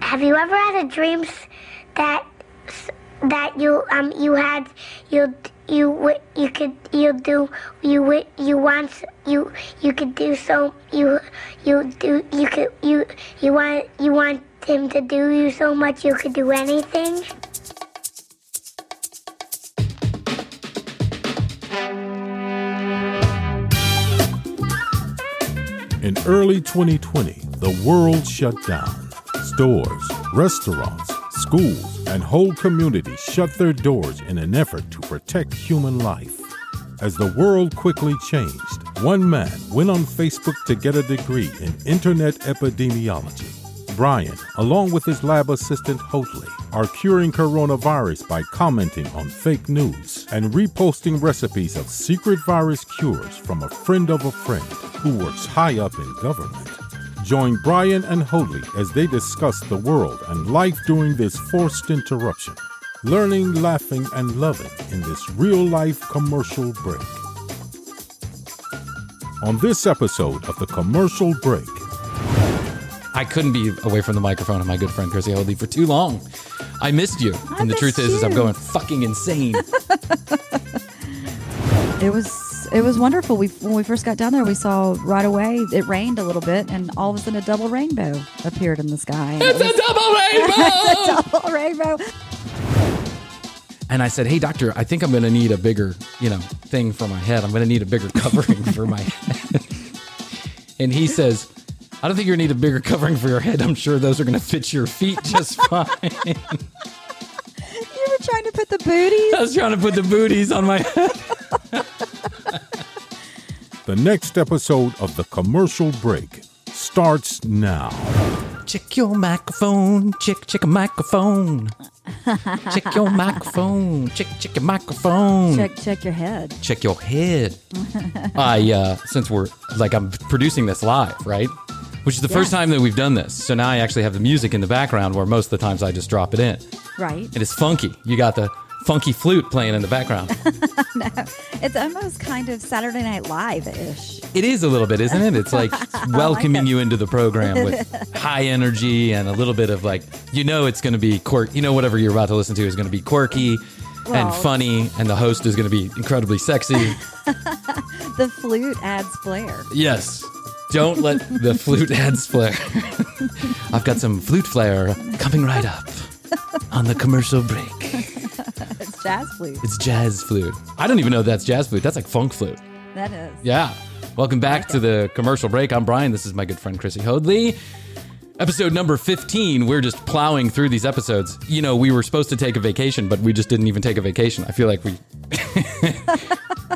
Have you ever had a dream that that you um you had you you you could you do you you want you you could do so you you do you could you you want you want him to do you so much you could do anything? In early 2020, the world shut down. Stores, restaurants, schools, and whole communities shut their doors in an effort to protect human life. As the world quickly changed, one man went on Facebook to get a degree in internet epidemiology. Bryan, along with his lab assistant Hoadley, are curing coronavirus by commenting on fake news and reposting recipes of secret virus cures from a friend of a friend who works high up in government. Join Bryan and Hoadley as they discuss the world and life during this forced interruption, learning, laughing, and loving in this real life commercial break. On this episode of The Commercial Break, I couldn't be away from the microphone of my good friend Chrissy Hoadley for too long. I missed you. I and the truth is, is I'm going fucking insane. It was it was wonderful. We when we first got down there, we saw right away it rained a little bit, and all of a sudden a double rainbow appeared in the sky. And it it's a double rainbow! A double rainbow. and I said, "Hey, doctor, I think I'm going to need a bigger, you know, thing for my head. I'm going to need a bigger covering for my head." and he says, "I don't think you're going to need a bigger covering for your head. I'm sure those are going to fit your feet just fine." You were trying to put the booties. I was trying to put the booties on my head. The next episode of The Commercial Break starts now. Check your microphone. Check, check a microphone. check your microphone. Check, check your microphone. Check check your head. check your head. I uh since we're like I'm producing this live, right? Which is the first time that we've done this. So now I actually have the music in the background where most of the times I just drop it in. Right. And it's funky. You got the funky flute playing in the background. It's almost kind of Saturday Night Live ish. it is a little bit, isn't it? It's like welcoming it. you into the program with high energy and a little bit of like you know it's going to be quirk. You know whatever you're about to listen to is going to be quirky and funny and the host is going to be incredibly sexy. The flute adds flair. Yes. Don't let the flute ads flare. I've got some flute flair coming right up on the commercial break. It's jazz flute. It's jazz flute. I don't even know that's jazz flute. That's like funk flute. That is. Yeah. Welcome back to the commercial break. I'm Bryan. This is my good friend Chrissy Hoadley. Episode number 15. We're just plowing through these episodes. You know, we were supposed to take a vacation, but we just didn't even take a vacation. I feel like we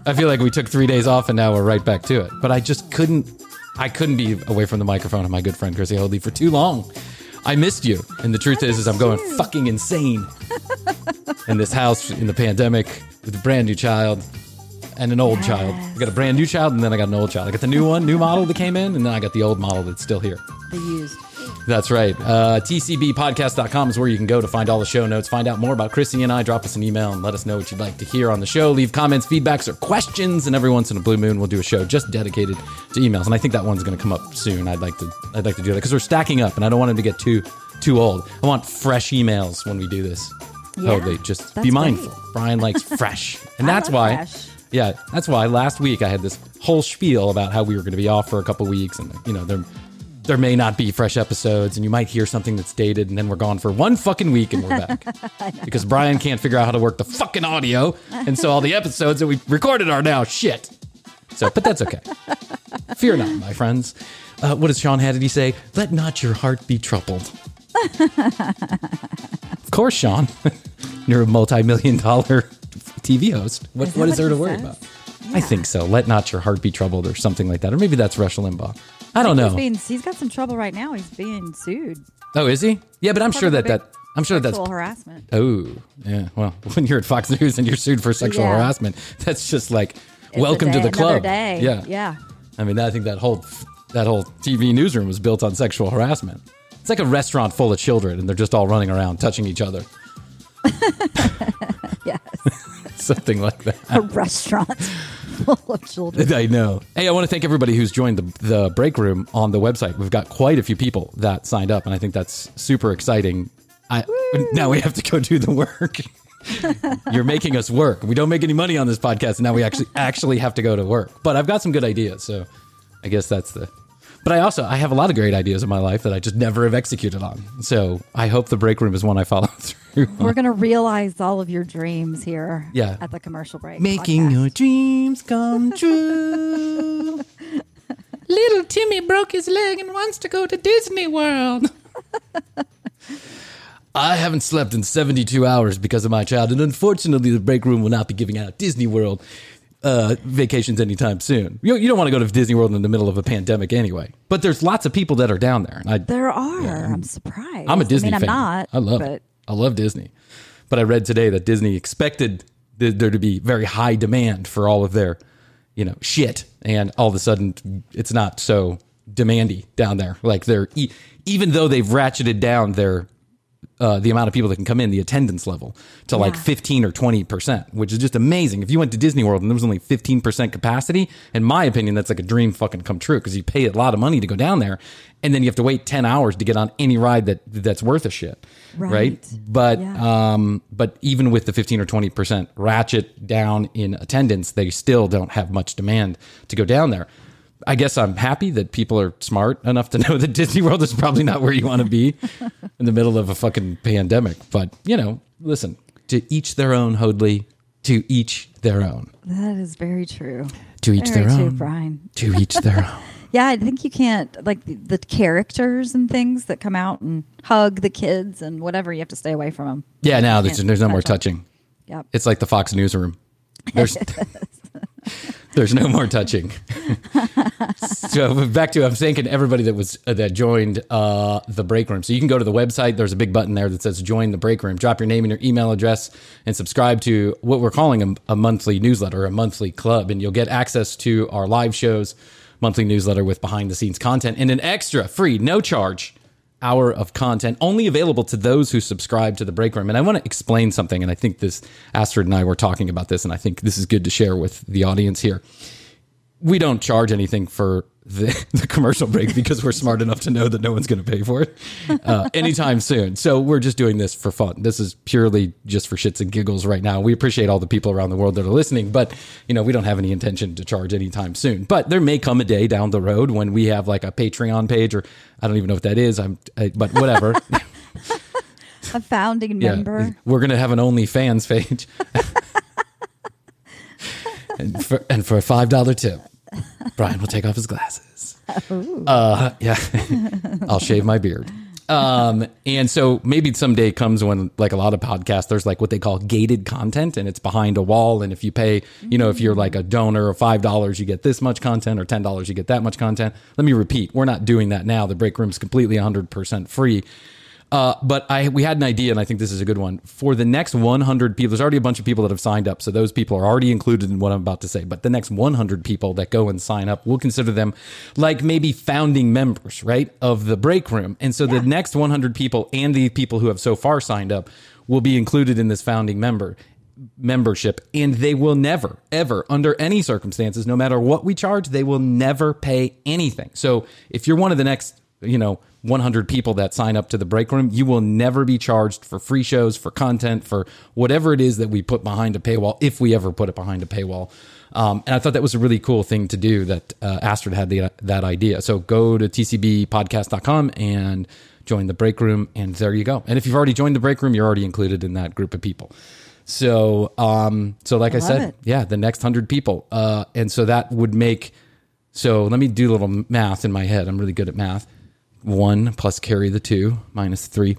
I feel like we took 3 days off and now we're right back to it. But I just couldn't I couldn't be away from the microphone of my good friend Chrissy Hoadley for too long. I missed you. And the truth is is I'm going fucking insane in this house in the pandemic with a brand new child and an old child. I got a brand new child and then I got an old child. I got the new one, new model that came in, and then I got the old model that's still here. The used. That's right. Uh, TCBpodcast.com is where you can go to find all the show notes, find out more about Chrissy and I. Drop us an email and let us know what you'd like to hear on the show. Leave comments, feedbacks, or questions. And every once in a blue moon, we'll do a show just dedicated to emails. And I think that one's going to come up soon. I'd like to, I'd like to do that because we're stacking up, and I don't want them to get too, too old. I want fresh emails when we do this. Yeah, totally. Just be mindful. great. Bryan likes fresh, and that's why. fresh. Yeah, that's why last week I had this whole spiel about how we were going to be off for a couple weeks, and you know there there may not be fresh episodes, and you might hear something that's dated, and then we're gone for one fucking week, and we're back because Bryan can't figure out how to work the fucking audio, and so all the episodes that we recorded are now shit. So, but that's okay. Fear not, my friends. Uh, what does Sean Hannity say? Let not your heart be troubled. of course, Sean. You're a multi-million dollar TV host. what, is what is there to he worry says? About? I think so. Let not your heart be troubled, or something like that, or maybe that's Rush Limbaugh. I don't know. He's, being, he's got some trouble right now. He's being sued. oh, is he? Yeah, but I'm sure that that I'm sure that's Sexual harassment. oh yeah. Well, when you're at Fox News and you're sued for sexual Yeah. harassment, that's just like It's a welcome to day- the another club. Day. Yeah, Yeah. I mean, I think that whole that whole TV newsroom was built on sexual harassment. It's like a restaurant full of children, and they're just all running around touching each other. Yes. Something like that. A restaurant full of children. I know. Hey, I want to thank everybody who's joined the, the break room on the website. We've got quite a few people that signed up, and I think that's super exciting. I, now we have to go do the work. You're making us work. We don't make any money on this podcast, and now we actually actually have to go to work. But I've got some good ideas, so I guess that's the. But I also I have a lot of great ideas in my life that I just never have executed on. So I hope the break room is one I follow through. We're going to realize all of your dreams here Yeah. at the commercial break. Making podcast. your dreams come true. Little Timmy broke his leg and wants to go to Disney World. I haven't slept in 72 hours because of my child, and unfortunately, the break room will not be giving out Disney World uh, vacations anytime soon. You, you don't want to go to Disney World in the middle of a pandemic anyway. But there's lots of people that are down there. And I, There are. I'm surprised. I'm a Disney I mean, fan. I'm not. I love but it. I love Disney. But I read today that Disney expected th- there to be very high demand for all of their, you know, shit, and all of a sudden it's not so demandy down there. Like they're e- even though they've ratcheted down their uh, the amount of people that can come in, the attendance level to like 15 or 20%, which is just amazing. If you went to Disney World and there was only 15% capacity, in my opinion, that's like a dream fucking come true because you pay a lot of money to go down there and then you have to wait 10 hours to get on any ride that that's worth a shit. Right. Right. But, Yeah. um, but even with the 15 or 20% ratchet down in attendance, they still don't have much demand to go down there. I guess I'm happy that people are smart enough to know that Disney World is probably not where you want to be in the middle of a fucking pandemic. But, you know, listen, to each their own, Hoadley, to each their own. That is very true. To each Very their true, own. Bryan. To each their own. Yeah, I think you can't like the, the characters and things that come out and hug the kids and whatever. You have to stay away from them. Yeah, now there's, there's no more touch 'em. touching. Yep. It's like the Fox newsroom. There's there's no more touching. so back to I'm thanking everybody that was uh, that joined uh, the break room. So you can go to the website. There's a big button there that says join the break room. Drop your name and your email address and subscribe to what we're calling a, a monthly newsletter, a monthly club, and you'll get access to our live shows, monthly newsletter with behind the scenes content, and an extra free, no charge hour of content only available to those who subscribe to the break room. And I want to explain something. And I think this, Astrid and I were talking about this, and I think this is good to share with the audience here. We don't charge anything for the, the commercial break because we're smart enough to know that no one's going to pay for it uh, anytime soon. So we're just doing this for fun. This is purely just for shits and giggles right now. We appreciate all the people around the world that are listening, but you know we don't have any intention to charge anytime soon. But there may come a day down the road when we have like a Patreon page, or I don't even know what that is. I'm, I, but whatever. A founding yeah, member. we're gonna have an OnlyFans page, and for and for a five dollar tip, Bryan will take off his glasses. Uh, yeah, I'll shave my beard. Um, and so maybe someday comes when, like a lot of podcasts, there's like what they call gated content, and it's behind a wall. And if you pay, you know, if you're like a donor of five dollars, you get this much content, or ten dollars, you get that much content. Let me repeat: we're not doing that now. The break room's completely 100 percent free. Uh, but I we had an idea, and I think this is a good one for the next 100 people. There's already a bunch of people that have signed up, so those people are already included in what I'm about to say. But the next 100 people that go and sign up, we'll consider them like maybe founding members, right, of the break room. And so the next 100 people and the people who have so far signed up will be included in this founding member membership and they will never ever under any circumstances no matter what we charge they will never pay anything so if you're one of the next you know 100 people that sign up to the break room you will never be charged for free shows for content for whatever it is that we put behind a paywall if we ever put it behind a paywall um, and I thought that was a really cool thing to do that uh, Astrid had the, that idea. So go to tcbpodcast.com and join the break room, and there you go. And if you've already joined the break room, you're already included in that group of people. So, um, so like I, love said, it. yeah, the next hundred people, uh, and so that would make. So let me do a little math in my head. I'm really good at math. One plus carry the two minus three.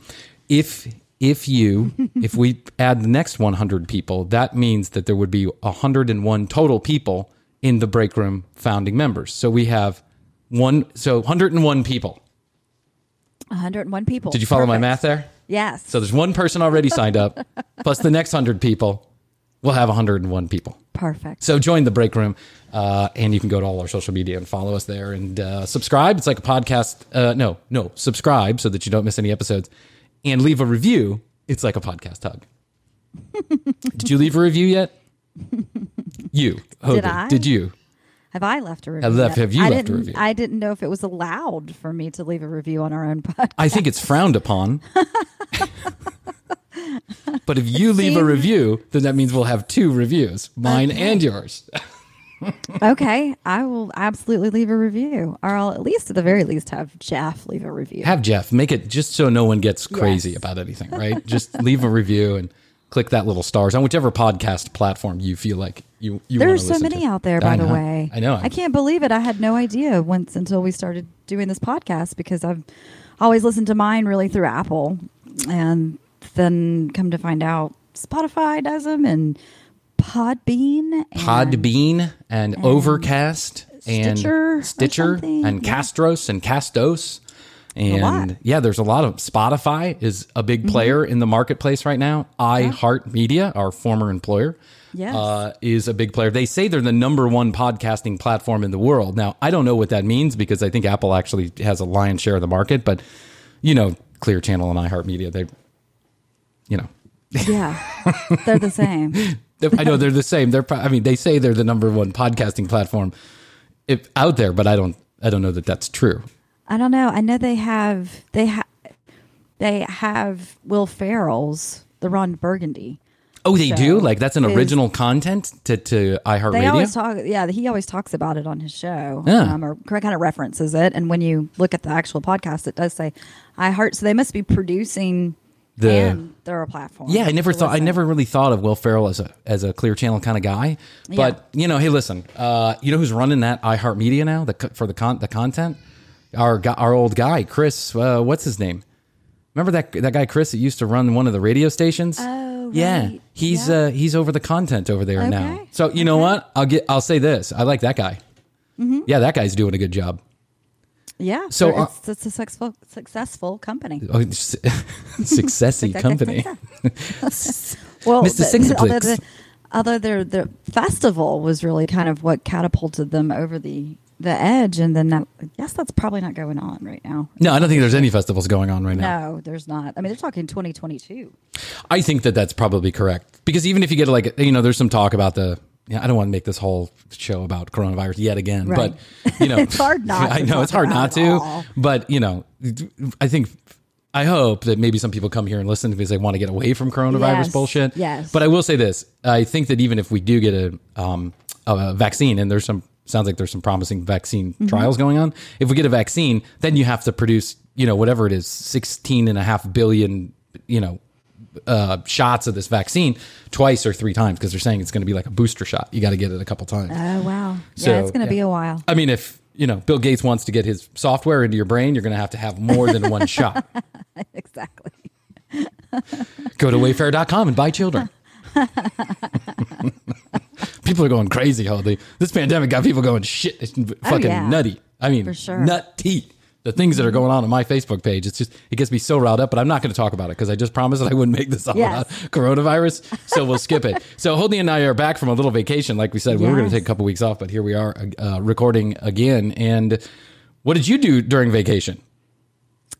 If if you if we add the next 100 people, that means that there would be 101 total people in the break room founding members. So we have one. So 101 people. 101 people. Did you follow my math there? Yes. So there's one person already signed up, plus the next 100 people. We'll have 101 people. Perfect. So join the break room, uh, and you can go to all our social media and follow us there and uh, subscribe. It's like a podcast. Uh, no, no, subscribe so that you don't miss any episodes, and leave a review. It's like a podcast hug. Did you leave a review yet? You Hogan, I? Did you? Have I left a review? Have left- have you I left a didn't- review? I didn't know if it was allowed for me to leave a review on our own podcast. I think it's frowned upon. but if you leave a review, then that means we'll have two reviews, mine and yours. okay, I will absolutely leave a review, or I'll at least, at the very least, have Jeff leave a review. Have Jeff make it just so no one gets crazy Yes. about anything, right? just leave a review and click that little stars on whichever podcast platform you feel like you you There are so many to. out there, I by the know. way. I know. I can't believe it. I had no idea once until we started doing this podcast because I've always listened to mine really through Apple, and then come to find out Spotify does them and Podbean. And Podbean and, Overcast and Stitcher or Stitcher and yeah. Castros and Castos. And yeah, there's a lot of Spotify is a big Mm-hmm. player in the marketplace right now. iHeartMedia, our former employer, Yes. uh, is a big player. They say they're the number one podcasting platform in the world. Now, I don't know what that means because I think Apple actually has a lion's share of the market, but you know, Clear Channel and iHeartMedia, they, you know, Yeah, they're the same. I know they're the same. They're, I mean, they say they're the number one podcasting platform if, out there, but I don't, I don't know that that's true. I don't know. I know they have they have they have Will Ferrell's the Ron Burgundy. Oh, they do. Like that's an is- original content to to They always talk. Yeah, he always talks about it on his show, Yeah. um, or kind of references it. And when you look at the actual podcast, it does say I heart. So they must be producing The- and they're a platform. Yeah, I never thought I never really thought of Will Ferrell as a as a Clear Channel kind of guy. But you know, hey, listen, uh, you know who's running that iHeartMedia now the, for the con- the content? Our our old guy, Chris. Uh, what's his name? Remember that that guy Chris that used to run one of the radio stations? Oh, yeah, he's Yeah. uh, he's over the content over there now. So you know what? I'll get I'll say this. I like that guy. Mm-hmm. Yeah, that guy's doing a good job. Yeah. So, So uh, it's, it's a successful successful company. Oh, successy company. Well, Mr. the- although the, although their the festival was really kind of what catapulted them over the the edge, and then that, I guess that's probably not going on right now. No, I don't think there's any festivals going on right now. No, there's not. I mean, they're talking 2022. I think that that's probably correct because even if you get like you know, there's some talk about the. Yeah, I don't want to make this whole show about coronavirus yet again, Right. but you know, It's hard not I know it's hard not to, but you know, I think. I hope that maybe some people come here and listen because they want to get away from coronavirus Yes, bullshit. yes. But I will say this: I think that even if we do get a um, a vaccine, and there's some sounds like there's some promising vaccine Mm-hmm. trials going on. If we get a vaccine, then you have to produce, you know, whatever it is, 16 and a half billion, you know, uh, shots of this vaccine twice or three times because they're saying it's going to be like a booster shot. You got to get it a couple times. Oh wow! So, yeah, it's going to be a while. I mean, if you know Bill Gates wants to get his software into your brain, you're going to have to have more than one shot. exactly. Go to wayfair.com and buy children. people are going crazy, Holy. This pandemic got people going shit. It's fucking yeah. nutty. I mean, For sure. nutty. The things that are going on on my Facebook page. It's just it gets me so riled up, but I'm not going to talk about it because I just promised that I wouldn't make this all Yes. about coronavirus. So we'll skip it. So Holdie and I are back from a little vacation. Like we said, we were going to take a couple weeks off, but here we are uh, recording again. And what did you do during vacation?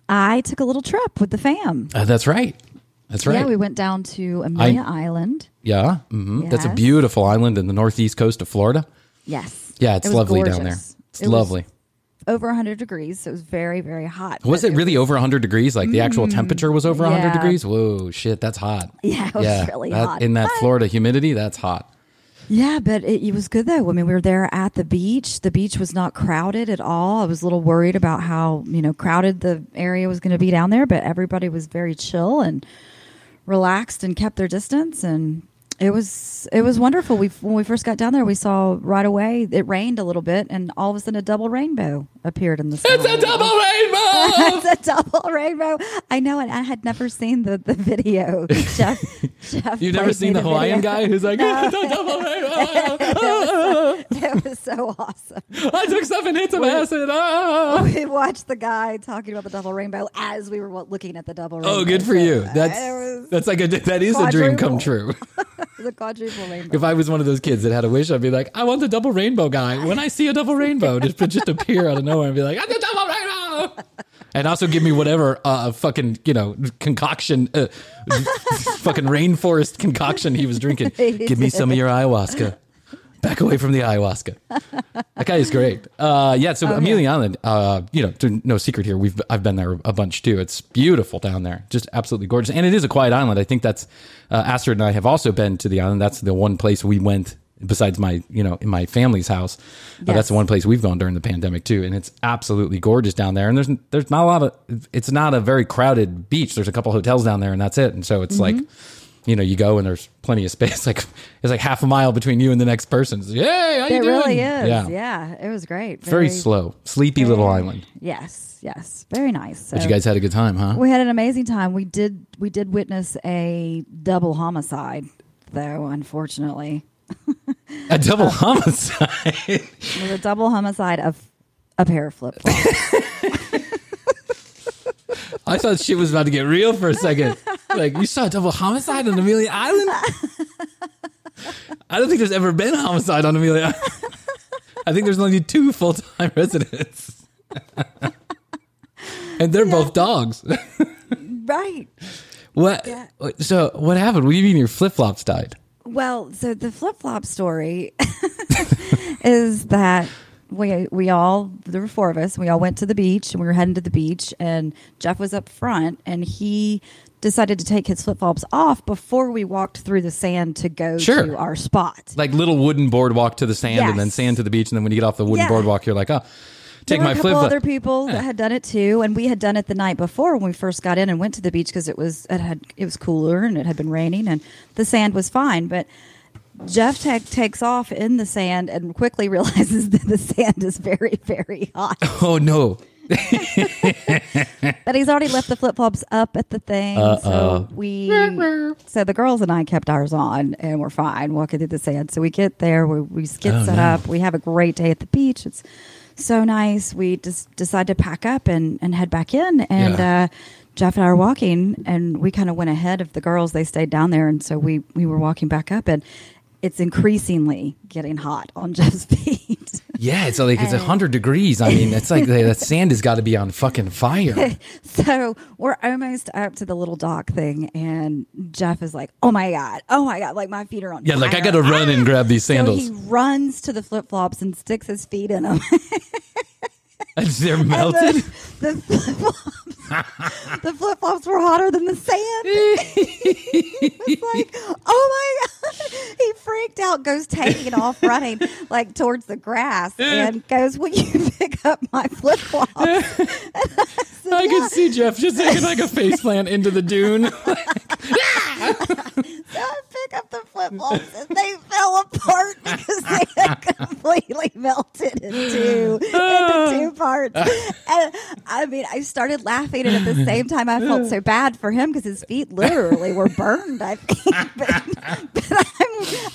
I took a little trip with the fam. Uh, that's right. That's right. Yeah, we went down to Amelia Island. Yeah, hmm that's a beautiful island in the northeast coast of Florida. Yes. Yeah, it's It was lovely down there. It's It was lovely. Over 100 degrees, so it was very, very hot. Was it really over 100 degrees? Like the actual temperature was over 100 Mm, yeah. degrees? Whoa, shit, that's hot. Yeah, it was really that- hot. In that But- Florida humidity, that's hot. Yeah, but it, it was good though. I mean, we were there at the beach. The beach was not crowded at all. I was a little worried about how you know crowded the area was going to be down there, but everybody was very chill and relaxed and kept their distance, and it was it was wonderful. We when we first got down there, we saw right away it rained a little bit, and all of a sudden a double rainbow appeared in the sky. It's a double rainbow! it's a double rainbow. I know, and I had never seen the, the video. Jeff, Jeff You've never seen the Hawaiian video. guy who's like, No. it's a double rainbow! It was so awesome. I took seven hits of acid. Ah. We watched the guy talking about the double rainbow as we were looking at the double rainbow. Oh, good for So, you. That's was, that's like a that is a dream come true. A quadruple rainbow. if I was one of those kids that had a wish, I'd be like, I want the double rainbow guy. When I see a double rainbow, just just appear out of nowhere and be like, I'm the double rainbow. And also give me whatever uh, fucking you know concoction, uh, fucking rainforest concoction he was drinking. Give me some of your ayahuasca. Back away from the ayahuasca. That guy is great. Uh, yeah, so Amelia Island, uh, you know, no secret here. We've I've been there a bunch too. It's beautiful down there, just absolutely gorgeous, and it is a quiet island. I think that's uh, Astrid and I have also been to the island. That's the one place we went besides my you know in my family's house. Uh, that's the one place we've gone during the pandemic too, and it's absolutely gorgeous down there. And there's there's not a lot of it's not a very crowded beach. There's a couple hotels down there, and that's it. And so it's like you know, you go and there's plenty of space. Like it's like half a mile between you and the next person. It's like, Yay, how you It doing? really is. Yeah. Yeah. it was great. Very, slow, sleepy little island. Yes, yes, very nice. So But you guys had a good time, huh? we had an amazing time. We did we did witness a double homicide, though. Unfortunately, A double homicide. it was a double homicide of a pair of flip flops. I thought shit was about to get real for a second. Like you saw a double homicide on Amelia Island. I don't think there's ever been a homicide on Amelia. Island. I think there's only two full time residents, and they're both dogs. right. What? So what happened? What do you mean your flip flops died? Well, so the flip flop story is that we we all there were four of us. We all went to the beach and we were heading to the beach, and Jeff was up front, and he decided to take his flip flops off before we walked through the sand to go Sure. to our spot. Like little wooden boardwalk to the sand, and then sand to the beach, and then when you get off the wooden Yeah. boardwalk, you're like, oh, take there were my a flip couple flop. other people that had done it too, and we had done it the night before when we first got in and went to the beach because it was it had it was cooler and it had been raining and the sand was fine. But Jeff ta- takes off in the sand and quickly realizes that the sand is very very hot. Oh no! but he's already left the flip flops up at the thing, so we so the girls and I kept ours on and we're fine walking through the sand. So we get there, we, we get Oh, set no. up, we have a great day at the beach. It's so nice. We just decide to pack up and, and head back in. And Yeah. uh, Jeff and I are walking, and we kind of went ahead of the girls. They stayed down there, and so we we were walking back up, and it's increasingly getting hot on Jeff's feet. Yeah, it's like it's a hundred degrees. I mean, it's like that sand has got to be on fucking fire. so we're almost up to the little dock thing, and Jeff is like, "Oh my god, oh my god!" Like my feet are on. Yeah, like I got to run and grab these So sandals. he runs to the flip flops and sticks his feet in them. They're melted. the flip flops, the flip flops were hotter than the sand. It's like, oh my god! He freaked out, goes taking it off, running like towards the grass, and goes, "Will you pick up my flip flops?" I can see Jeff just taking like a face plant into the dune. So I pick up the flip flops and they fell apart because they had completely melted into, into two parts. And I mean, I started laughing, and at the same time, I felt so bad for him because his feet literally were burned. I think, but, but I'm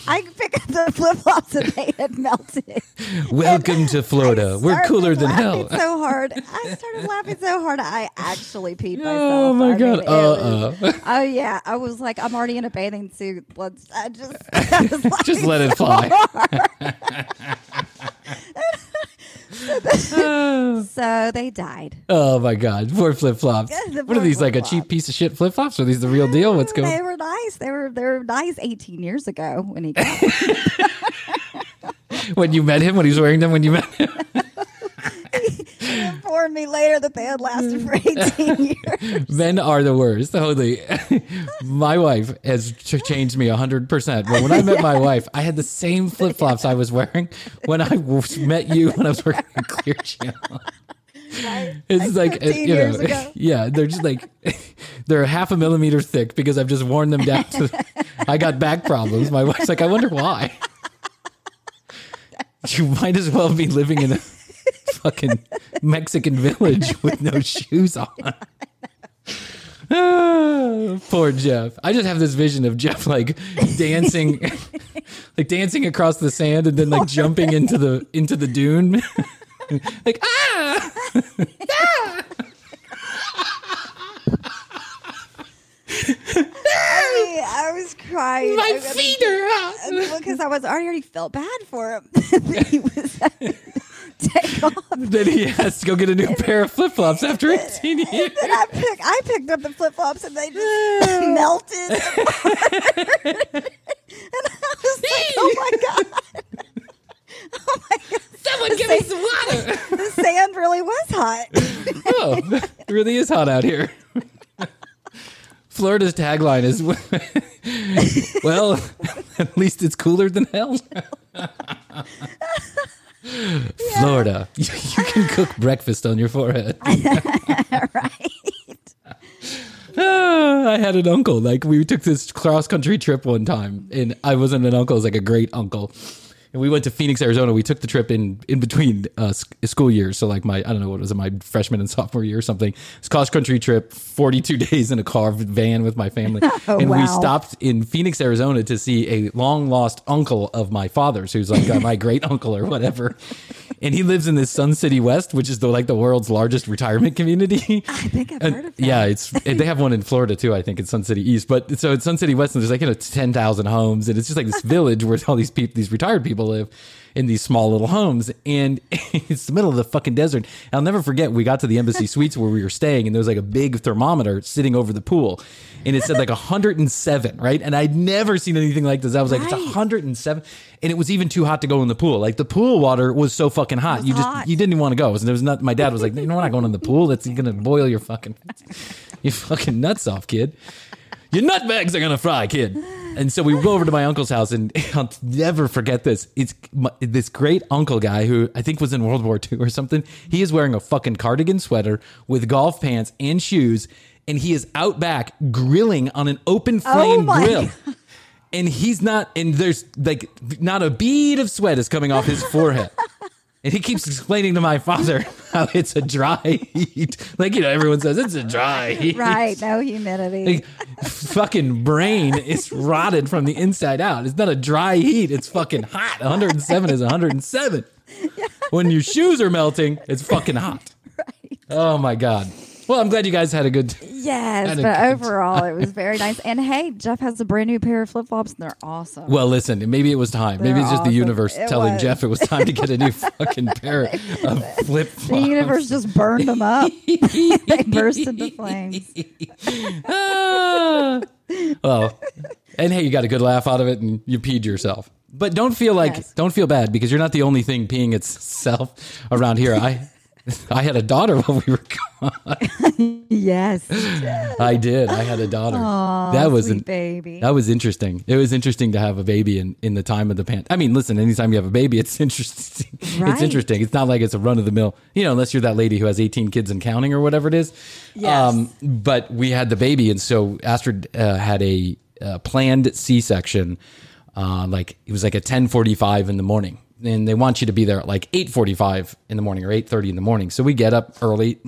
I picked up the flip flops and they had melted. Welcome to Florida. We're cooler than hell. So hard. I started laughing so hard. I actually peed myself. Oh my I God. Uh-uh. Oh yeah. I was like, I'm already in a bathing suit. I just. I was laughing Just let it fly. so they died. Oh my god, poor flip flops. The What are poor these like a flip-flops. cheap piece of shit flip flops? Are these the real deal? What's going? They were nice. They were they were nice 18 years ago when he got When you met him, when he was wearing them, when you met him. Informed me later that they had lasted for 18 years. Men are the worst. Holy, my wife has ch- changed me hundred percent. But when I met my wife, I had the same flip flops I was wearing when I w- met you when I was working at Clear Channel. It's like, uh, 15 you know, yeah, they're just like they're half a millimeter thick because I've just worn them down to. I got back problems. My wife's like, I wonder why. You might as well be living in a fucking Mexican village with no shoes on. Ah, poor Jeff. I just have this vision of Jeff like dancing, like dancing across the sand and then like jumping into the into the dune, like ah. I, mean, I was crying. My I feet are out. because I was I already felt bad for him. he was take off. Then he has to go get a new pair of flip flops after 18 years. Then I pick I picked up the flip flops and they just melted. and I was like, oh my god. Oh my god. Someone give me some water. The sand really was hot. Oh, it really is hot out here. Florida's tagline is, well, at least it's cooler than hell. Florida, you, you can cook breakfast on your forehead. right. Ah, I had an uncle. Like we took this cross country trip one time, and I wasn't an uncle; I was like a great uncle. And we went to Phoenix, Arizona. We took the trip in in between uh, school years, so like my I don't know what was it, my freshman and sophomore year or something. It's cross country trip, forty two days in a car van with my family, Oh, and we stopped in Phoenix, Arizona, to see a long lost uncle of my father's, who's like uh, my great uncle or whatever. And he lives in this Sun City West, which is the like the world's largest retirement community. I think I've And- heard of that. Yeah, it's they have one in Florida too. I think in Sun City East, but so it's Sun City West, and there's like you know ten thousand homes, and it's just like this village where all these people, these retired people live in these small little homes, and it's the middle of the fucking desert. I'll never forget. We got to the Embassy Suites where we were staying, and there was like a big thermometer sitting over the pool, and it said like 107, right? And I'd never seen anything like this. I was like, it's Right. 107, and it was even too hot to go in the pool. Like the pool water was so fucking hot, you just hot. you didn't want to go. And There was not. My dad was like, you know, we're not going in the pool. That's gonna boil your fucking your fucking nuts off, kid. Your nutbags are gonna fry, kid. And so we go over to my uncle's house, and I'll never forget this. It's my, this great uncle guy who I think was in World War II or something. He is wearing a fucking cardigan sweater with golf pants and shoes, and he is out back grilling on an open oh flame Oh grill. And he's not, and there's like not a bead of sweat is coming off his forehead. And he keeps explaining to my father how it's a dry heat. Like, you know, everyone says it's a dry heat. Right. No humidity. Like, fucking brain is rotted from the inside out. It's not a dry heat. It's fucking hot. 107 is 107. When your shoes are melting, it's fucking hot. right. Oh my God. Well, I'm glad you guys had a good. Yes, but overall it was very nice. And hey, Jeff has a brand new pair of flip flops and they're awesome. Well, listen, maybe it was time. Maybe They're it's just the universe It telling was. Jeff it was time to get a new fucking pair of flip flops. the universe just burned them up. they burst into flames. Ah. well, and hey, you got a good laugh out of it, and you peed yourself. But don't feel like Yes. don't feel bad because you're not the only thing peeing itself around here. I I had a daughter while we were gone. Yes. I did. I had a daughter. that was an, baby. That was interesting. It was interesting to have a baby in, in the time of the pan. I mean, listen, anytime you have a baby, it's interesting. It's interesting. It's not like it's a run of the mill, you know, unless you're that lady who has 18 kids and counting or whatever it is. Um, Yes. but we had the baby, and so Astrid uh, had a uh, planned C-section. Uh, like it was like a 10:45 in the morning, and they want you to be there at like 8:45 in the morning or 8:30 in the morning. So we get up early.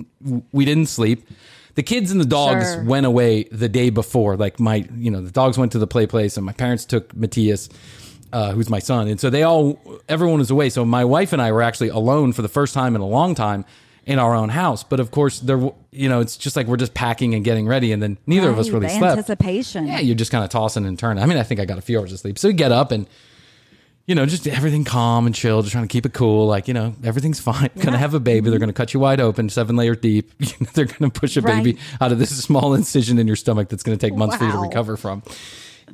We didn't sleep. the kids and the dogs Sure. went away the day before. Like my, you know, the dogs went to the play place, and my parents took Matthias, uh, who's my son, and so they all, everyone was away. So my wife and I were actually alone for the first time in a long time in our own house. But of course, there, you know, it's just like we're just packing and getting ready, and then neither of us Right, really slept. Anticipation. Yeah, you're just kind of tossing and turning. I mean, I think I got a few hours of sleep. So we get up and, you know, just everything calm and chill, just trying to keep it cool. Like, you know, everything's fine. Gonna have a baby. They're gonna cut you wide open, seven layers deep. They're gonna push a baby Right. out of this small incision in your stomach that's gonna take months for you to recover from.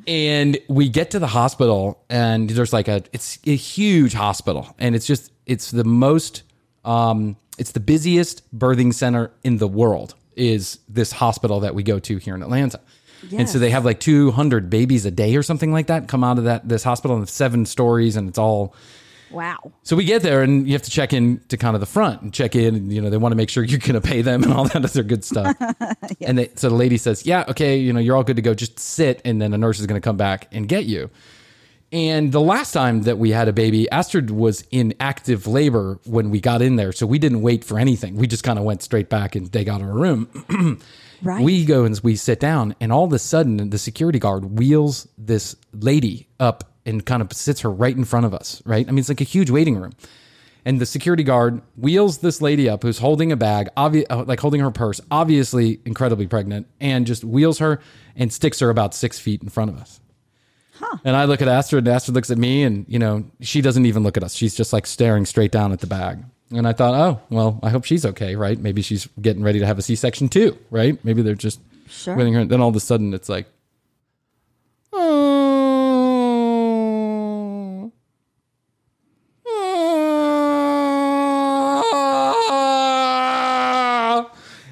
And we get to the hospital, and there's like a it's a huge hospital, and it's just it's the most um it's the busiest birthing center in the world is this hospital that we go to here in Atlanta. And so they have like 200 babies a day or something like that come out of that this hospital and seven stories and it's all Wow. so we get there and you have to check in to kind of the front and check in and you know they want to make sure you're going to pay them and all that other good stuff. And they, so the lady says, "Yeah, okay, you know, you're all good to go. Just sit and then a nurse is going to come back and get you." And the last time that we had a baby, Astrid was in active labor when we got in there. So we didn't wait for anything. We just kind of went straight back and they got her a room. Right. We go and we sit down, and all of a sudden, the security guard wheels this lady up and kind of sits her right in front of us, right? I mean, it's like a huge waiting room. And the security guard wheels this lady up who's holding a bag, obvi- uh, like holding her purse, obviously incredibly pregnant, and just wheels her and sticks her about six feet in front of us. Huh. And I look at Astrid, and Astrid looks at me, and you know, she doesn't even look at us. She's just like staring straight down at the bag. And I thought, oh, well, I hope she's okay, right? Maybe she's getting ready to have a C section too, right? Maybe they're just Sure. waiting her. Then all of a sudden, it's like, ah.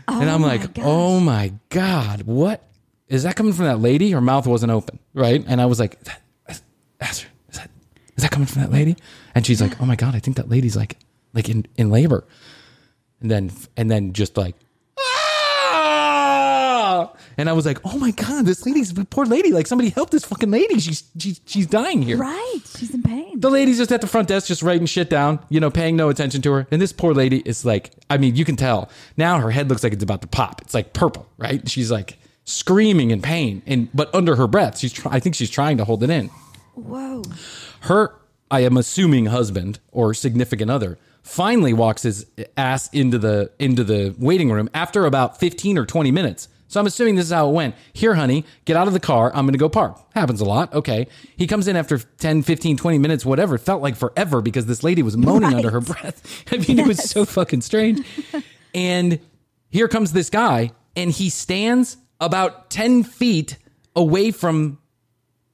oh. and I'm like, oh my God, what is that coming from that lady? Her mouth wasn't open, right? And I was like, Astrid, is that, is that coming from that lady? And she's like, oh my God, I think that lady's like, like in, in labor. And then, and then just like, "Ah!" and I was like, oh my God, this lady's, poor lady, like somebody help this fucking lady. She's, she's, she's dying here. Right. She's in pain. The lady's just at the front desk, just writing shit down, you know, paying no attention to her. And this poor lady is like, I mean, you can tell now her head looks like it's about to pop. It's like purple, right? She's like screaming in pain, and but under her breath, she's. Try- I think she's trying to hold it in. Whoa. Her, I am assuming, husband or significant other finally walks his ass into the into the waiting room after about fifteen or twenty minutes. So I'm assuming this is how it went. Here, honey, get out of the car. I'm going to go park. Happens a lot. Okay. He comes in after 10, 15, 20 minutes, whatever. It felt like forever because this lady was moaning under her breath. I mean, it was so fucking strange. And here comes this guy, and he stands about 10 feet away from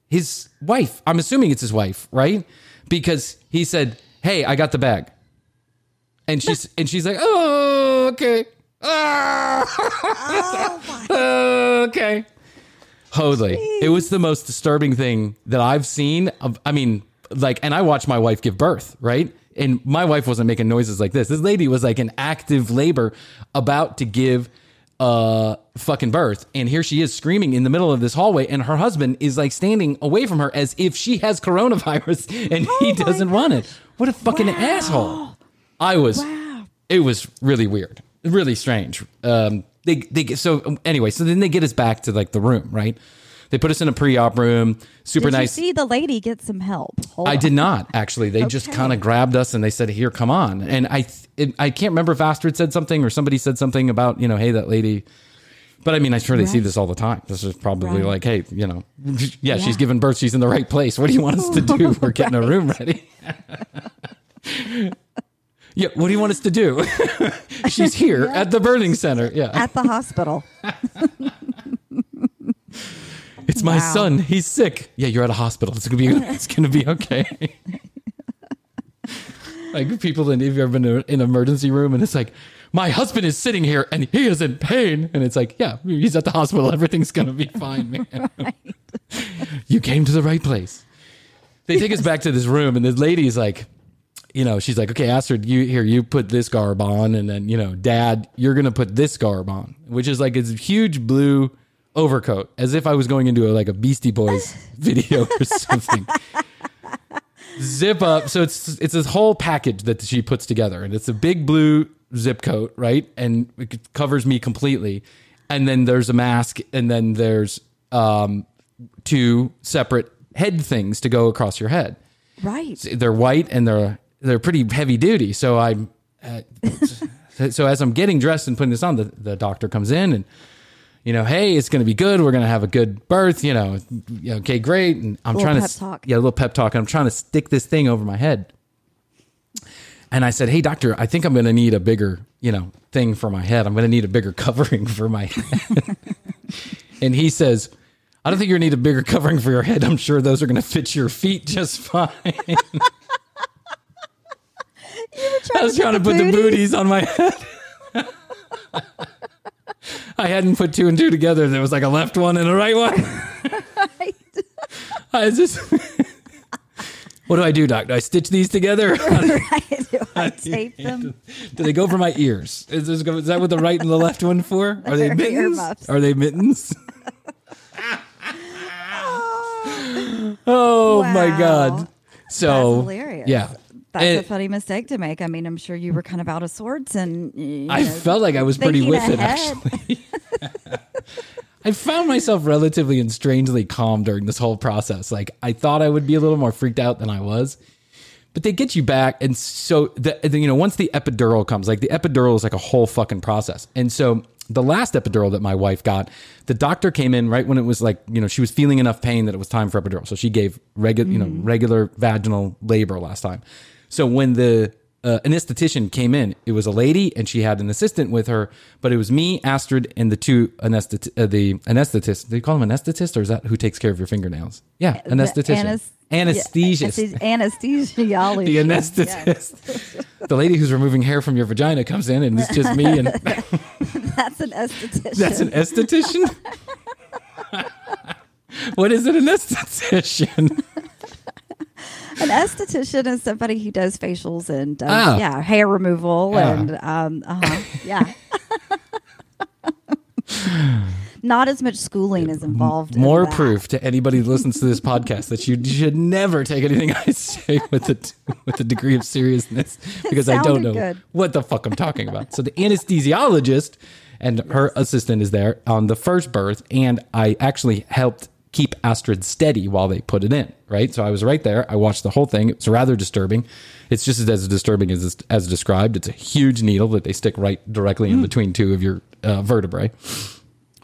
his wife. I'm assuming it's his wife, right? Because he said, "Hey, I got the bag," and she's and she's like, "Oh, okay, Ah, okay." Holy, it was the most disturbing thing that I've seen. Of, I mean, like, and I watched my wife give birth, right? And my wife wasn't making noises like this. This lady was like in active labor, about to give uh fucking birth and here she is screaming in the middle of this hallway and her husband is like standing away from her as if she has coronavirus and he doesn't want it what a fucking asshole i was Wow. it was really weird really strange um they they get so anyway so then they get us back to like the room right they put us in a pre-op room super Did nice you see the lady get some help? Hold I on. did not actually. They just kind of grabbed us and they said, "Here, come on." And I, it, I can't remember if Astrid said something or somebody said something about, you know, hey, that lady. But I mean, I'm sure they see this all the time. This is probably Right. like, hey, you know, yeah, she's giving birth. She's in the right place. What do you want us to do? We're getting a room ready. yeah, what do you want us to do? she's here at the birthing center. Yeah, At the hospital. it's my Wow. son. He's sick. Yeah, you're at a hospital. It's gonna be. It's gonna be okay. like people in. Have ever been in an emergency room and it's like, my husband is sitting here and he is in pain, and it's like, yeah, he's at the hospital. Everything's gonna be fine, man. you came to the right place. They take us back to this room, and the lady's like, you know, she's like, okay, Astrid, you here, you put this garb on, and then you know, Dad, you're gonna put this garb on, which is like this huge blue overcoat, as if I was going into a, like a Beastie Boys video or something. Zip up, so it's it's this whole package that she puts together, and it's a big blue zip coat, right, and it covers me completely. and then there's a mask, and then there's um, two separate head things to go across your head. Right. They're white and they're they're pretty heavy duty. So I'm uh, so as I'm getting dressed and putting this on, the, the doctor comes in and you know, hey, it's going to be good. We're going to have a good birth. You know, okay, great. And I'm trying pep to talk. yeah, a little pep talk. And I'm trying to stick this thing over my head. And I said, hey, doctor, I think I'm going to need a bigger, you know, thing for my head. I'm going to need a bigger covering for my head. and he says, I don't think you're going to need a bigger covering for your head. I'm sure those are going to fit your feet just fine. I was trying to put the booties on my head. I hadn't put two and two together. There was like a left one and a right one. I just. what do I do, doc? Do I stitch these together? right. Do I tape them? do they go for my ears? Is, this, is that what the right and the left one for? Are they mittens? Are they mittens? oh my Wow. god! So That's hilarious. Yeah, That's And a funny mistake to make. I mean, I'm sure you were kind of out of sorts, and you I know, felt like I was pretty with it. Actually, I found myself relatively and strangely calm during this whole process. Like I thought I would be a little more freaked out than I was. But they get you back, and so the, the- you know once the epidural comes, like the epidural is like a whole fucking process. And so the last epidural that my wife got, the doctor came in right when it was like you know she was feeling enough pain that it was time for epidural. So she gave regular you know mm. regular vaginal labor last time. So when the uh, anesthetician came in, it was a lady and she had an assistant with her, but it was me, Astrid, and the two anesthet- uh, the anesthetist. Do you call him anesthetist, or is that who takes care of your fingernails? Yeah, The anesthetician, anes- anesthesist. yeah, anesthesiologist. the anesthetist. the lady who's removing hair from your vagina comes in, and it's just me, and That's an esthetician. that's an esthetician. what is it, an anesthetician? An esthetician is somebody who does facials and does Ah. yeah hair removal Yeah. and um uh-huh, yeah. Not as much schooling is involved. in More that. proof to anybody who listens to this podcast that you should never take anything I say with a with a degree of seriousness because I don't know good. what the fuck I'm talking about. So the anesthesiologist and her assistant is there on the first birth, and I actually helped keep Astrid steady while they put it in. Right, so I was right there. I watched the whole thing. It's rather disturbing. It's just as disturbing as as described. It's a huge needle that they stick right directly in between two of your uh, vertebrae.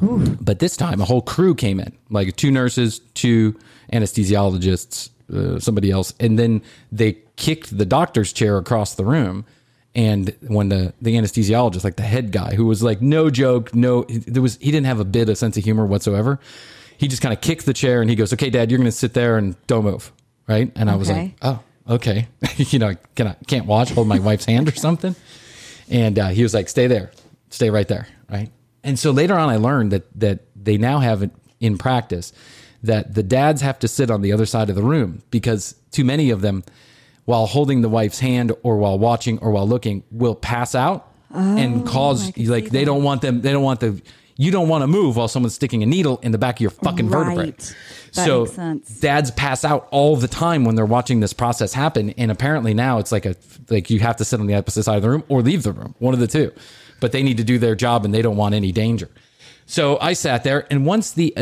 But this time, a whole crew came in, like two nurses, two anesthesiologists, uh, somebody else, and then they kicked the doctor's chair across the room. And when the the anesthesiologist, like the head guy, who was like no joke, no, there was he didn't have a bit of sense of humor whatsoever. He just kind of kicked the chair and he goes, "Okay, Dad, you're going to sit there and don't move." Right? And I was like, "Oh, okay." you know, can I can't watch, hold my wife's hand or something. And uh, he was like, "Stay there, stay right there." Right. And so later on, I learned that that they now have it in practice that the dads have to sit on the other side of the room because too many of them, while holding the wife's hand or while watching or while looking, will pass out and cause like they that. don't want them. They don't want the. You don't want to move while someone's sticking a needle in the back of your fucking vertebrae. That so dads pass out all the time when they're watching this process happen, and apparently now it's like a like you have to sit on the opposite side of the room or leave the room, one of the two. But they need to do their job, and they don't want any danger. So I sat there, and once the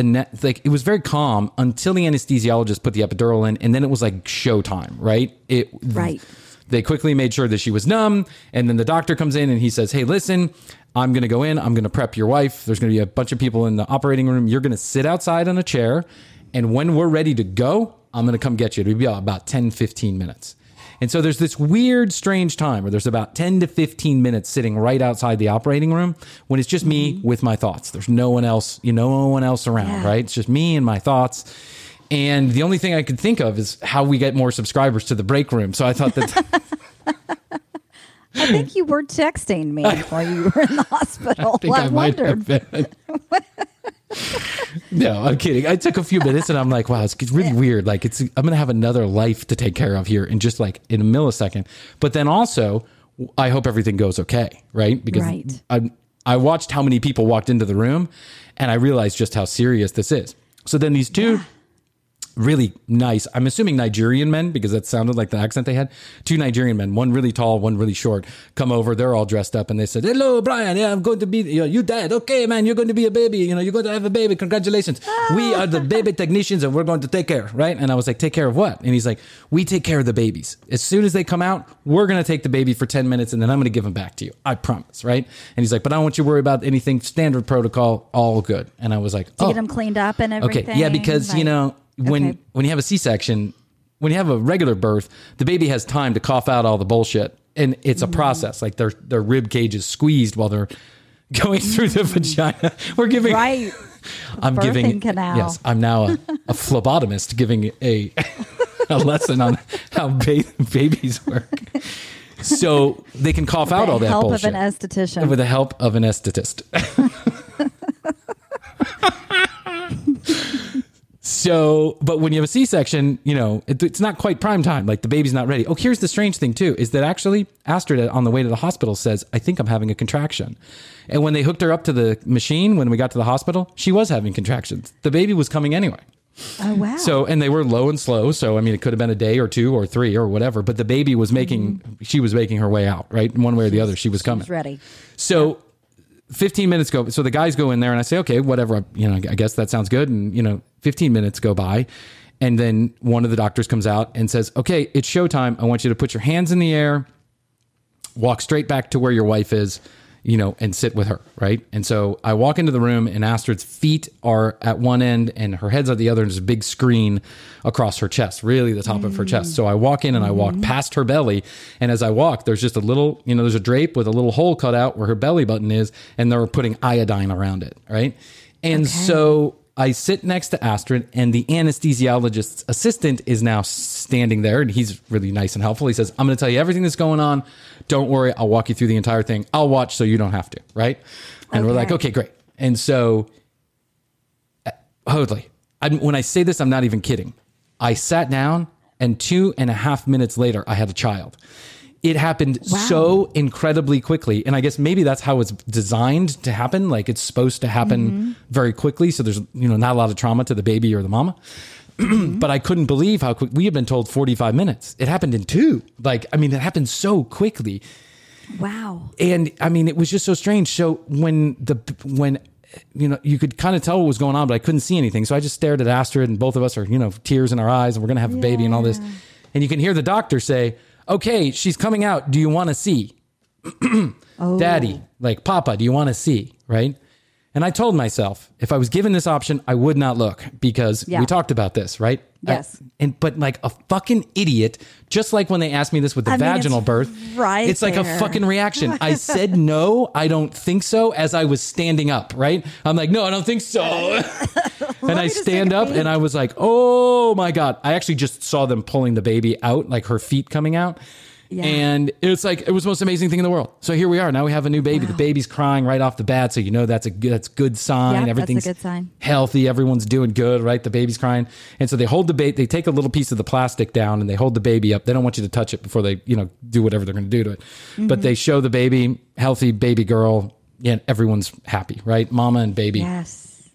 like it was very calm until the anesthesiologist put the epidural in, and then it was like showtime, right? It Right. They quickly made sure that she was numb, and then the doctor comes in and he says, "Hey, listen, I'm going to go in. I'm going to prep your wife. There's going to be a bunch of people in the operating room. You're going to sit outside on a chair, and when we're ready to go, I'm going to come get you. It'll be about 10, 15 minutes." And so there's this weird, strange time where there's about 10 to 15 minutes sitting right outside the operating room when it's just me mm-hmm. with my thoughts. There's no one else, you know, no one else around, Yeah. right? It's just me and my thoughts. And the only thing I could think of is how we get more subscribers to the break room. So I thought that I think you were texting me while you were in the hospital. I think I, might wondered. no, I'm kidding. I took a few minutes and I'm like, wow, it's, really weird. Like it's, I'm going to have another life to take care of here in just like in a millisecond. But then also, I hope everything goes okay, right? Because Right. I, I watched how many people walked into the room and I realized just how serious this is. So then these two really nice. I'm assuming Nigerian men because that sounded like the accent they had. Two Nigerian men, one really tall, one really short, come over. They're all dressed up and they said, "Hello, Bryan. Yeah, I'm going to be. You, know, you dad? Okay, man. You're going to be a baby. You know, you're going to have a baby. Congratulations. We are the baby technicians and we're going to take care, right?" And I was like, "Take care of what?" And he's like, "We take care of the babies. As soon as they come out, we're going to take the baby for 10 minutes and then I'm going to give them back to you. I promise, right?" And he's like, "But I don't want you to worry about anything. Standard protocol. All good." And I was like, To "Oh, get them cleaned up and everything. Okay, yeah, because you know when Okay. when you have a C-section, when you have a regular birth, the baby has time to cough out all the bullshit, and it's a process. Like their their rib cage is squeezed while they're going through the mm. vagina. We're giving right. I'm giving canal. Yes, I'm now a, a phlebotomist giving a a lesson on how ba- babies work. So they can cough out all the that help bullshit of an esthetician. with the help of an esthetist. So, but when you have a C-section, you know it, it's not quite prime time. Like the baby's not ready. Oh, here's the strange thing too: is that actually Astrid on the way to the hospital says, "I think I'm having a contraction," and when they hooked her up to the machine when we got to the hospital, she was having contractions. The baby was coming anyway. oh wow. So, and they were low and slow. So, I mean, it could have been a day or two or three or whatever, but the baby was making, mm-hmm. she was making her way out, right? One way or the other, she was coming. She's ready. So 15 minutes go. So the guys go in there and I say, okay, whatever. I- You know, I guess that sounds good. And, you know, 15 minutes go by. And then one of the doctors comes out and says, okay, it's showtime. I want you to put your hands in the air, walk straight back to where your wife is, you know, and sit with her. Right. And so I walk into the room and Astrid's feet are at one end and her head's at the other. And there's a big screen across her chest, really the top of her chest. So I walk in and I walk mm-hmm. past her belly. And as I walk, there's just a little, you know, there's a drape with a little hole cut out where her belly button is. And they're putting iodine around it. Right. And so I sit next to Astrid, and the anesthesiologist's assistant is now standing there, and he's really nice and helpful. He says, I'm going to tell you everything that's going on. Don't worry. I'll walk you through the entire thing. I'll watch so you don't have to. Right. And we're like, Okay. okay, great. And so, uh, I'm, when I say this, I'm not even kidding. I sat down, and two and a half minutes later, I had a child. It happened so incredibly quickly. And I guess maybe that's how it's designed to happen. Like it's supposed to happen mm-hmm. very quickly. So there's, you know, not a lot of trauma to the baby or the mama. Mm-hmm. but I couldn't believe how quick we had been told 45 minutes. It happened in two. Like, I mean, it happened so quickly Wow. and I mean, it was just so strange. So when the when you know you could kind of tell what was going on, but I couldn't see anything. So I just stared at Astrid, and both of us are you know tears in our eyes, and we're gonna have a baby and all this. And you can hear the doctor say, "Okay, she's coming out. Do you want to see, Daddy? Oh. Like Papa? Do you want to see?" Right? And I told myself, if I was given this option, I would not look because Yeah. we talked about this, right? Yes. I- and but like a fucking idiot, just like when they asked me this with the I mean, it's vaginal birth, right It's like a fucking reaction. I said no, I don't think so as I was standing up, right? I'm like, no, I don't think so. and I stand up and I was like, oh my God. I actually just saw them pulling the baby out, like her feet coming out. Yeah. And it's like it was the most amazing thing in the world. So here we are. Now we have a new baby. The baby's crying right off the bat, so you know that's a good, that's good sign. Yeah, that's a Everything's good sign. healthy. Everyone's doing good, right? The baby's crying, and so they hold the baby. They take a little piece of the plastic down and they hold the baby up. They don't want you to touch it before they, you know, do whatever they're going to do to it. Mm-hmm. But they show the baby, healthy baby girl. Yeah, everyone's happy, right? Mama and baby Yes.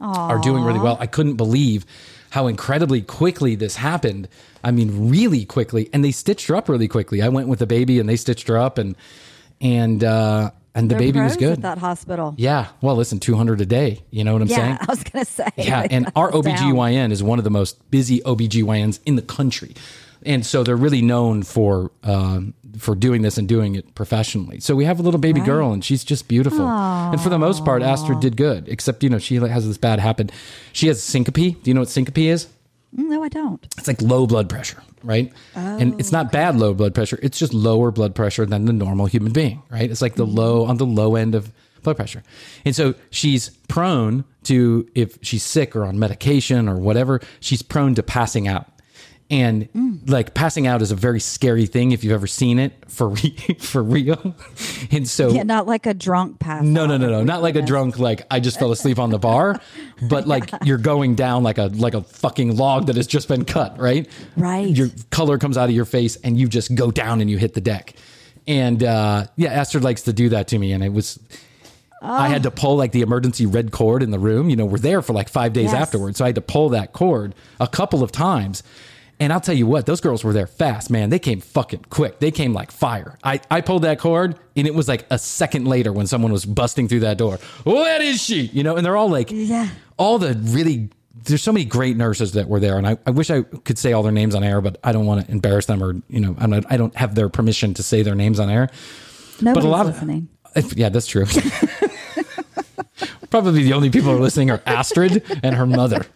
are doing really well. I couldn't believe how incredibly quickly this happened. I mean, really quickly, and they stitched her up really quickly. I went with the baby, and they stitched her up, and and uh, and the They're baby was good. At that hospital. Yeah. Well, listen, two hundred a day. You know what I'm Yeah, saying? I was gonna say. Yeah, like, and our that's down. OBGYN is one of the most busy OBGYNs in the country. And so they're really known for um, for doing this and doing it professionally. So we have a little baby girl, and she's just beautiful. And for the most part, Astrid did good, except you know she has this bad happen. She has syncope. Do you know what syncope is? Mm, No, I don't. It's like low blood pressure, right? and it's not bad low blood pressure. It's just lower blood pressure than the normal human being, right? It's like the low on the low end of blood pressure. And so she's prone to if she's sick or on medication or whatever, she's prone to passing out. And like passing out is a very scary thing if you've ever seen it for re- for real. And so Yeah, not like a drunk pass. no, no, no, no, not like a drunk. Like I just fell asleep on the bar, but like you're going down like a like a fucking log that has just been cut. Right, Right. Your color comes out of your face, and you just go down and you hit the deck. And uh, yeah, Astrid likes to do that to me, and it was. I had to pull like the emergency red cord in the room. You know, we're there for like five days Yes. afterwards. So I had to pull that cord a couple of times. And I'll tell you what, those girls were there fast, man. They came fucking quick. They came like fire. I, I pulled that cord and it was like a second later when someone was busting through that door. What is she? You know, and they're all like, Yeah. all the really, there's so many great nurses that were there. And I, I wish I could say all their names on air, but I don't want to embarrass them or, you know, I'm not, I don't have their permission to say their names on air. Nobody's but a lot listening. of, if- yeah, that's true. Probably the only people who are listening are Astrid and her mother.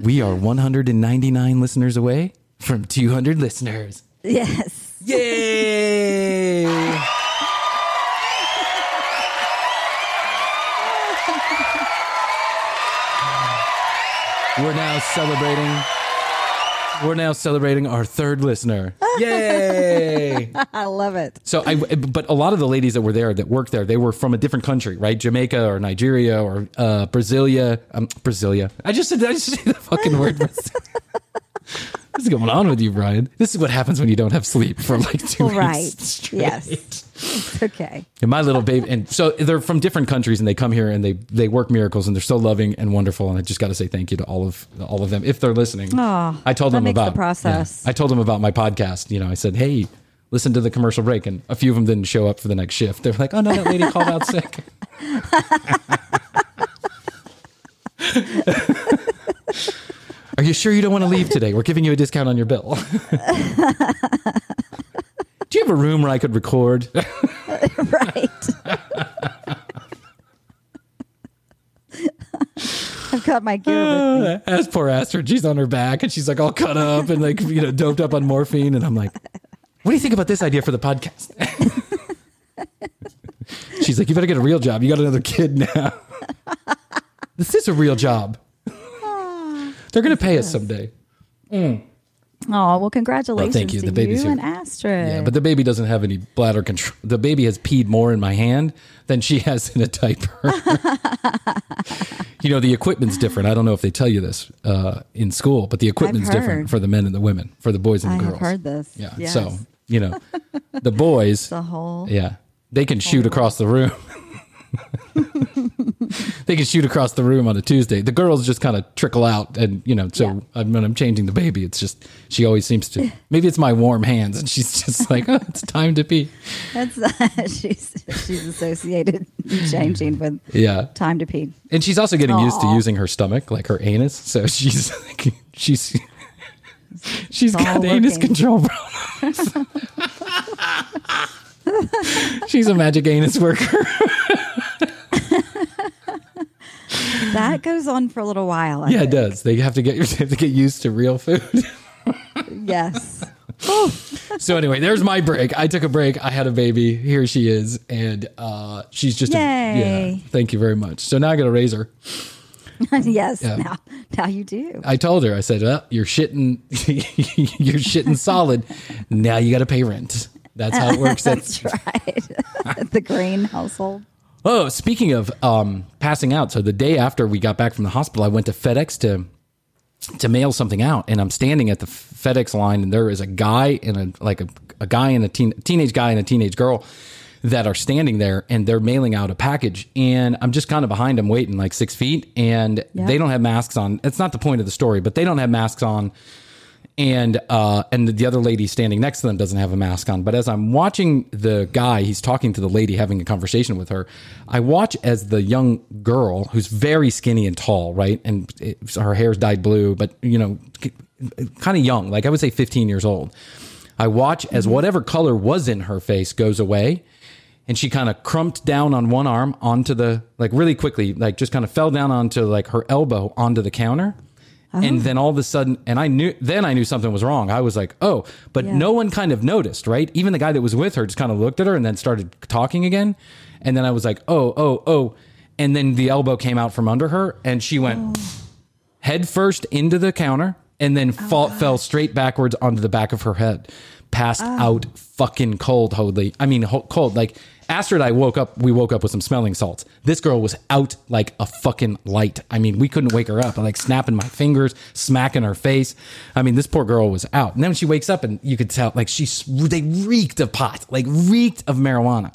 we are 199 listeners away from 200 listeners. yes. Yay! We're now celebrating. We're now celebrating our third listener. Yay! I love it. So I, but a lot of the ladies that were there that worked there, they were from a different country, right? Jamaica or Nigeria or uh, Brasilia. Um, Brasilia. I just said, I just said the fucking word. What's going on with you, Bryan? This is what happens when you don't have sleep for like two Right. weeks straight. Yes. It's okay. And my little baby, and so they're from different countries, and they come here and they they work miracles, and they're so loving and wonderful. And I just got to say thank you to all of all of them if they're listening. Aw, I told them about the process. yeah. I told them about my podcast. You know, I said, hey, listen to the commercial break, and a few of them didn't show up for the next shift. They're like, oh no, that lady called out sick. Are you sure you don't want to leave today? We're giving you a discount on your bill. Do you have a room where I could record? right. I've got my gear with me. Uh, as poor Astrid, she's on her back and she's like all cut up and like you know doped up on morphine, and I'm like, "What do you think about this idea for the podcast?" she's like, "You better get a real job. You got another kid now. this is a real job. They're gonna pay us someday." Oh, well, congratulations thank you. to The baby's you here. and Astrid. Yeah, but the baby doesn't have any bladder control. The baby has peed more in my hand than she has in a diaper. you know, the equipment's different. I don't know if they tell you this uh, in school, but the equipment's different for the men and the women, for the boys and the girls. I've heard this. Yeah. Yes. So, you know, the boys, the whole. yeah, they can shoot across the room. they can shoot across the room on a Tuesday. The girls just kind of trickle out, and you know, so Yeah. I'm- when I'm changing the baby, it's just she always seems to. Maybe it's my warm hands, and she's just like, oh, "It's time to pee." That's she's she's associated changing with Yeah, time to pee. and she's also getting used to using her stomach, like her anus. So she's like, she's she's It's got anus control problems. she's a magic anus worker. That goes on for a little while. I Yeah, it does. They have to get have to get used to real food. Yes. so anyway, there's my break. I took a break. I had a baby. Here she is, and uh, she's just a, Yay. yeah. Thank you very much. So now I got to raise her. yes. Yeah. Now, now you do. I told her. I said, "Well, you're shitting, you're shitting solid. Now you got to pay rent. That's how it works. That's That's right. the Green household. Oh, speaking of um, passing out, so the day after we got back from the hospital, I went to FedEx to to mail something out, and I'm standing at the FedEx line, and there is a guy and a like a, a guy and a teen, teenage guy and a teenage girl that are standing there, and they're mailing out a package, and I'm just kind of behind them, waiting like six feet, and Yeah. they don't have masks on. It's not the point of the story, but they don't have masks on and uh, and the other lady standing next to them doesn't have a mask on. But as I'm watching the guy, he's talking to the lady, having a conversation with her. I watch as the young girl, who's very skinny and tall, right, and it, her hair's dyed blue, but you know, kind of young, like I would say 15 years old. I watch as whatever color was in her face goes away. And she kind of crumped down on one arm onto the, like really quickly, like just kind of fell down onto like her elbow onto the counter. And oh. then all of a sudden, and I knew, then I knew something was wrong. I was like, oh, but Yeah. no one kind of noticed, right? Even the guy that was with her just kind of looked at her and then started talking again. And then I was like, oh, oh, oh. And then the elbow came out from under her and she went oh. head first into the counter and then oh, fall, fell straight backwards onto the back of her head. Passed ah. out fucking cold, Hoadley. I mean, ho- cold. Like, Astrid I woke up, we woke up with some smelling salts. This girl was out like a fucking light. I mean, we couldn't wake her up. I'm like snapping my fingers, smacking her face. I mean, this poor girl was out. And then she wakes up and you could tell, like, she's, they reeked of pot, like, reeked of marijuana.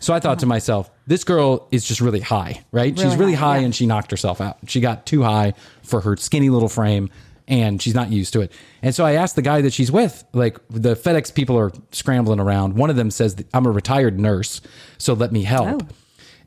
So I thought to uh-huh. myself, this girl is just really high, right? She's Really really high, high yeah. and she knocked herself out. She got too high for her skinny little frame and she's not used to it. And so I asked the guy that she's with, like the FedEx people are scrambling around. One of them says, I'm a retired nurse, so let me help. Oh.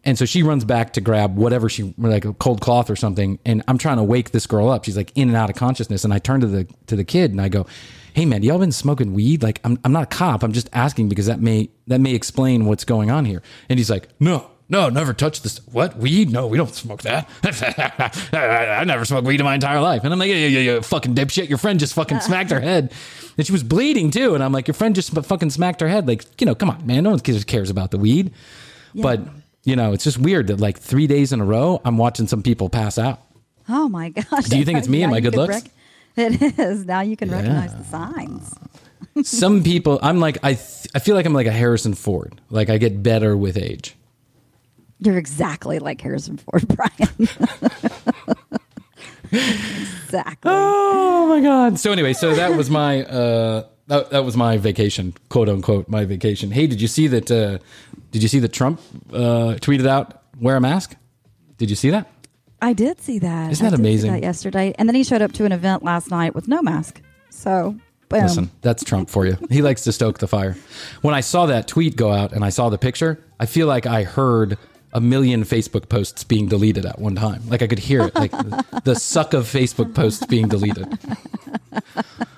And so she runs back to grab whatever she like a cold cloth or something. And I'm trying to wake this girl up. She's like in and out of consciousness. And I turn to the to the kid and I go, Hey man, y'all been smoking weed? Like I'm I'm not a cop. I'm just asking because that may that may explain what's going on here. And he's like, No, no, never touched this. What weed? No, we don't smoke that. I never smoked weed in my entire life. And I'm like, yeah, yeah, yeah, fucking dipshit. Your friend just fucking smacked her head, and she was bleeding too. And I'm like, your friend just fucking smacked her head. Like, you know, come on, man. No one cares about the weed. But you know, it's just weird that like three days in a row, I'm watching some people pass out. Oh my gosh! Do you think it's me and my good looks? it is. Now you can recognize the signs. Some people, I'm like, I, th- I feel like I'm like a Harrison Ford. Like I get better with age. You're exactly like Harrison Ford, Bryan. exactly. Oh my god. So anyway, so that was my uh that, that was my vacation, quote unquote, my vacation. Hey, did you see that uh did you see that Trump uh tweeted out wear a mask? Did you see that? I did see that. Isn't I that amazing? that yesterday, and then he showed up to an event last night with no mask. So, boom. Listen, that's Trump for you. He likes to stoke the fire. When I saw that tweet go out and I saw the picture, I feel like I heard a million Facebook posts being deleted at one time. Like I could hear it, like the, the suck of Facebook posts being deleted.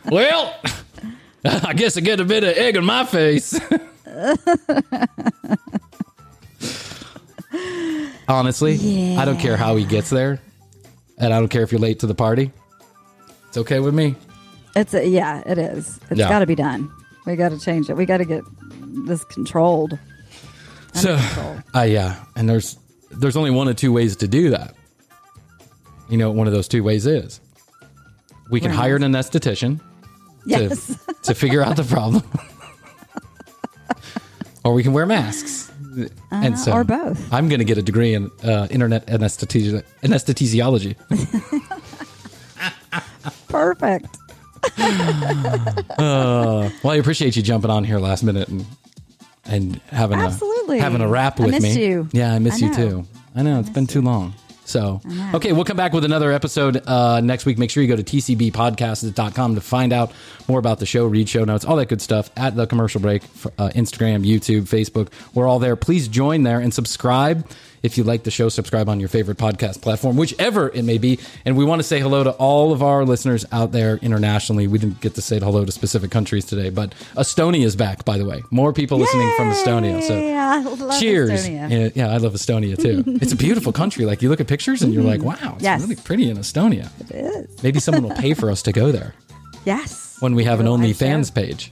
well, I guess I get a bit of egg in my face. Honestly, I don't care how he gets there, and I don't care if you're late to the party. It's okay with me. It's a, yeah, it is. It's Yeah. got to be done. We got to change it. We got to get this controlled. So, uh, yeah, and there's there's only one of two ways to do that. You know what one of those two ways is? We can a hire an anesthetician Yes. to to figure out the problem, or we can wear masks. and so, or both. I'm going to get a degree in uh, internet anesthesi- anesthesiology. Perfect. Well, I appreciate you jumping on here last minute and and having Absolutely. a having a rap I with missed me. you. Yeah, I miss I you too. I know it's been too long. So, okay, we'll come back with another episode uh, next week. Make sure you go to tcbpodcast.com to find out more about the show, read show notes, all that good stuff at the commercial break, uh, Instagram, YouTube, Facebook. We're all there. Please join there and subscribe. If you like the show, subscribe on your favorite podcast platform, whichever it may be. And we want to say hello to all of our listeners out there internationally. We didn't get to say hello to specific countries today, but Estonia is back, by the way. More people listening from Estonia. So Yeah, I love cheers. Estonia. Yeah, yeah, I love Estonia too. it's a beautiful country. Like you look at pictures and you're like, wow, it's Mm-hmm. Yes. really pretty in Estonia. It is. Maybe someone will pay for us to go there Yes. when we have an life OnlyFans show.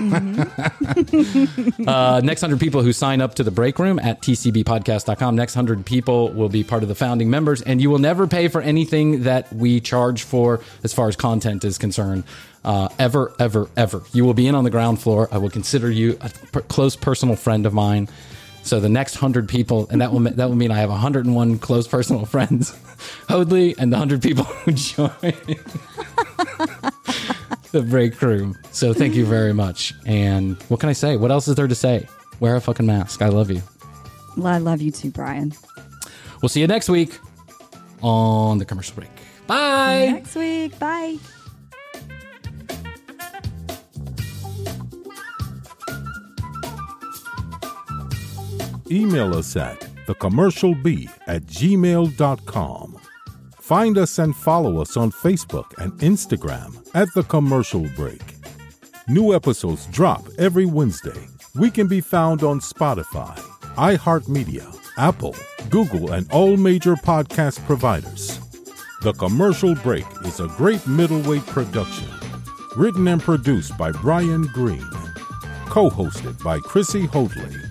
Page. uh, next 100 people who sign up to the break room at tcbpodcast.com. Next 100 people will be part of the founding members, and you will never pay for anything that we charge for as far as content is concerned. Uh, ever, ever, ever. You will be in on the ground floor. I will consider you a close personal friend of mine. So the next hundred people, and that will that will mean I have 101 close personal friends, Hoadley, and the hundred people who join the break room. So thank you very much. And what can I say? What else is there to say? Wear a fucking mask. I love you. Well, I love you too, Bryan. We'll see you next week on the commercial break. Bye. Next week. Bye. Email us at thecommercialb at gmail.com. Find us and follow us on Facebook and Instagram at The Commercial Break. New episodes drop every Wednesday. We can be found on Spotify, iHeartMedia, Apple, Google, and all major podcast providers. The Commercial Break is a great middleweight production. Written and produced by Bryan Green. Co hosted by Chrissy Hoadley.